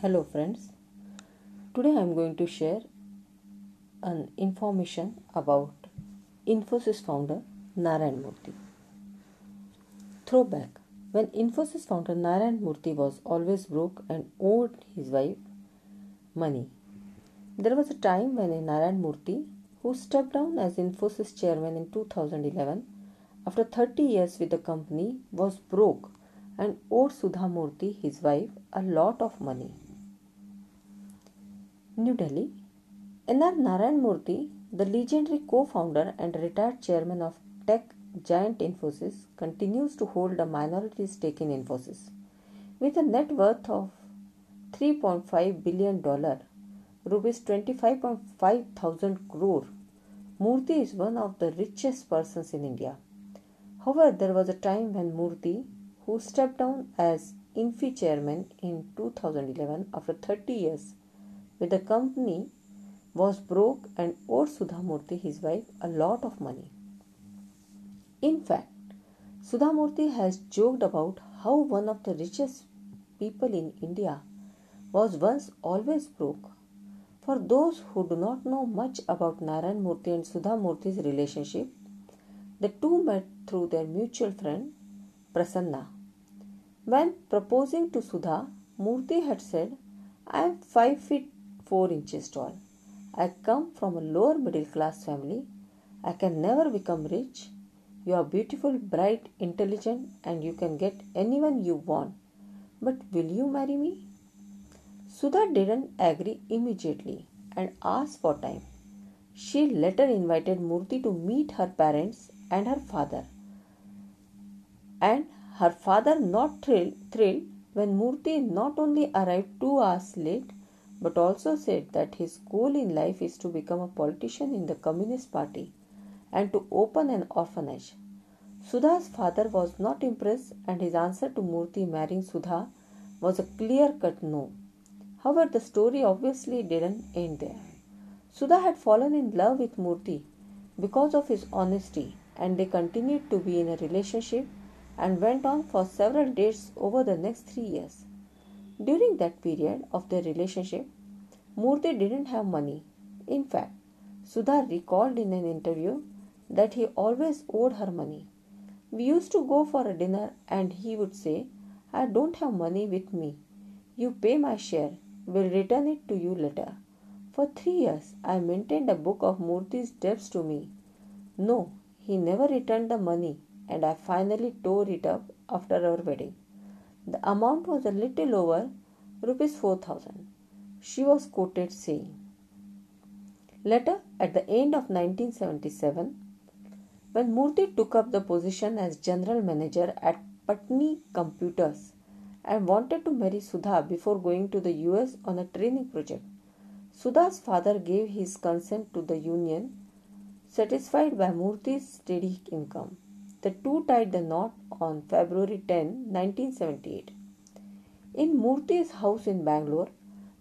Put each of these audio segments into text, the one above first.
Hello friends. Today I am going to share an information about Infosys founder Narayan Murthy. Throwback When Infosys founder Narayan Murthy was always broke and owed his wife money. There was a time when Narayan Murthy, who stepped down as Infosys chairman in 2011 after 30 years with the company, was broke and owed Sudha Murthy, his wife, a lot of money. New Delhi. N.R. Narayan Murthy, the legendary co founder and retired chairman of tech giant Infosys, continues to hold a minority stake in Infosys. With a net worth of $3.5 billion, rupees 25.5 thousand crore, Murthy is one of the richest persons in India. However, there was a time when Murthy, who stepped down as Infy chairman in 2011 after 30 years, with the company was broke and owed Sudhamurthy, his wife, a lot of money. In fact, Sudhamurthy has joked about how one of the richest people in India was once always broke. For those who do not know much about Narayan Murthy and Sudhamurthy's relationship, the two met through their mutual friend Prasanna. When proposing to Sudha, Murthy had said, I am 5 feet 4 inches tall. I come from a lower middle class family. I can never become rich. You are beautiful, bright, intelligent, and you can get anyone you want. But will you marry me? Sudha didn't agree immediately and asked for time. She later invited Murthy to meet her parents and her father. And her father not thrilled, thrilled when Murthy not only arrived two hours late but also said that his goal in life is to become a politician in the Communist Party and to open an orphanage. Sudha's father was not impressed, and his answer to Murthy marrying Sudha was a clear cut no. However, the story obviously didn't end there. Sudha had fallen in love with Murthy because of his honesty, and they continued to be in a relationship and went on for several dates over the next three years. During that period of their relationship, Murthy didn't have money. In fact, Sudha recalled in an interview that he always owed her money. We used to go for a dinner and he would say, I don't have money with me. You pay my share. We'll return it to you later. For three years, I maintained a book of Murthy's debts to me. No, he never returned the money and I finally tore it up after our wedding. The amount was a little over rupees 4000. She was quoted saying, Later, at the end of 1977, when Murthy took up the position as general manager at Patni Computers and wanted to marry Sudha before going to the US on a training project, Sudha's father gave his consent to the union, satisfied by Murthy's steady income. The two tied the knot on February 10, 1978. In Murthy's house in Bangalore,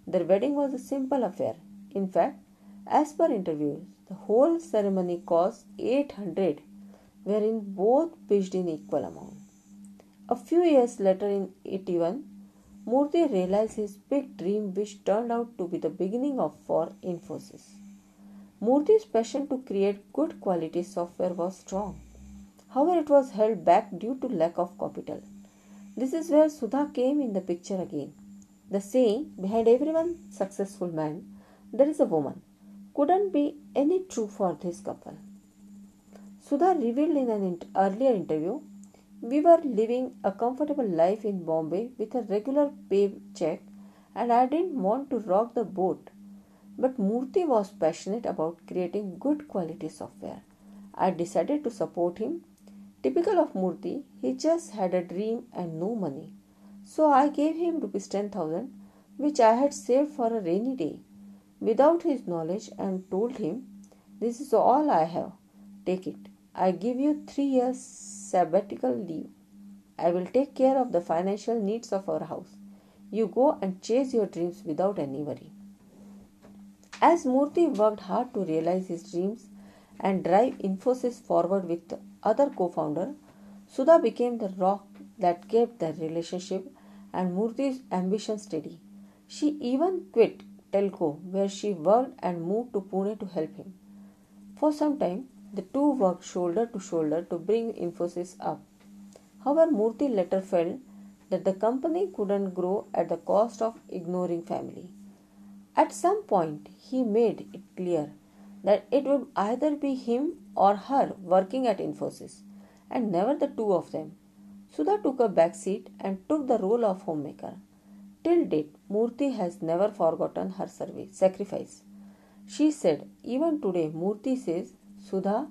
their wedding was a simple affair. In fact, as per interviews, the whole ceremony cost 800, wherein both pitched in equal amount. A few years later, in 81, Murthy realized his big dream, which turned out to be the beginning of for Infosys. Murthy's passion to create good quality software was strong. However, it was held back due to lack of capital. This is where Sudha came in the picture again. The saying, behind everyone successful man, there is a woman, couldn't be any true for this couple. Sudha revealed in an earlier interview, we were living a comfortable life in Bombay with a regular paycheck and I didn't want to rock the boat. But Murthy was passionate about creating good quality software. I decided to support him Typical of Murthy, he just had a dream and no money. So I gave him rupees 10,000 which I had saved for a rainy day without his knowledge and told him, This is all I have. Take it. I give you three years sabbatical leave. I will take care of the financial needs of our house. You go and chase your dreams without any worry. As Murthy worked hard to realize his dreams and drive Infosys forward with other co founder, Sudha became the rock that kept their relationship and Murthy's ambition steady. She even quit Telco, where she worked, and moved to Pune to help him. For some time, the two worked shoulder to shoulder to bring Infosys up. However, Murthy later felt that the company couldn't grow at the cost of ignoring family. At some point, he made it clear that it would either be him or her working at Infosys, and never the two of them. Sudha took a back seat and took the role of homemaker. Till date, Murthy has never forgotten her service, sacrifice. She said, even today, Murthy says, Sudha,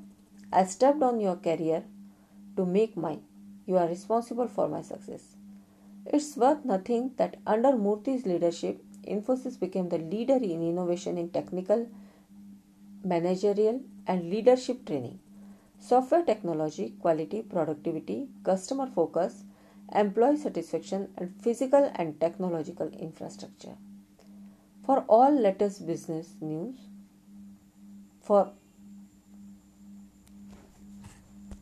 I stepped on your career to make mine. You are responsible for my success. It's worth nothing that under Murthy's leadership, Infosys became the leader in innovation in technical, managerial, and leadership training, software technology, quality, productivity, customer focus, employee satisfaction, and physical and technological infrastructure. For all latest business news, for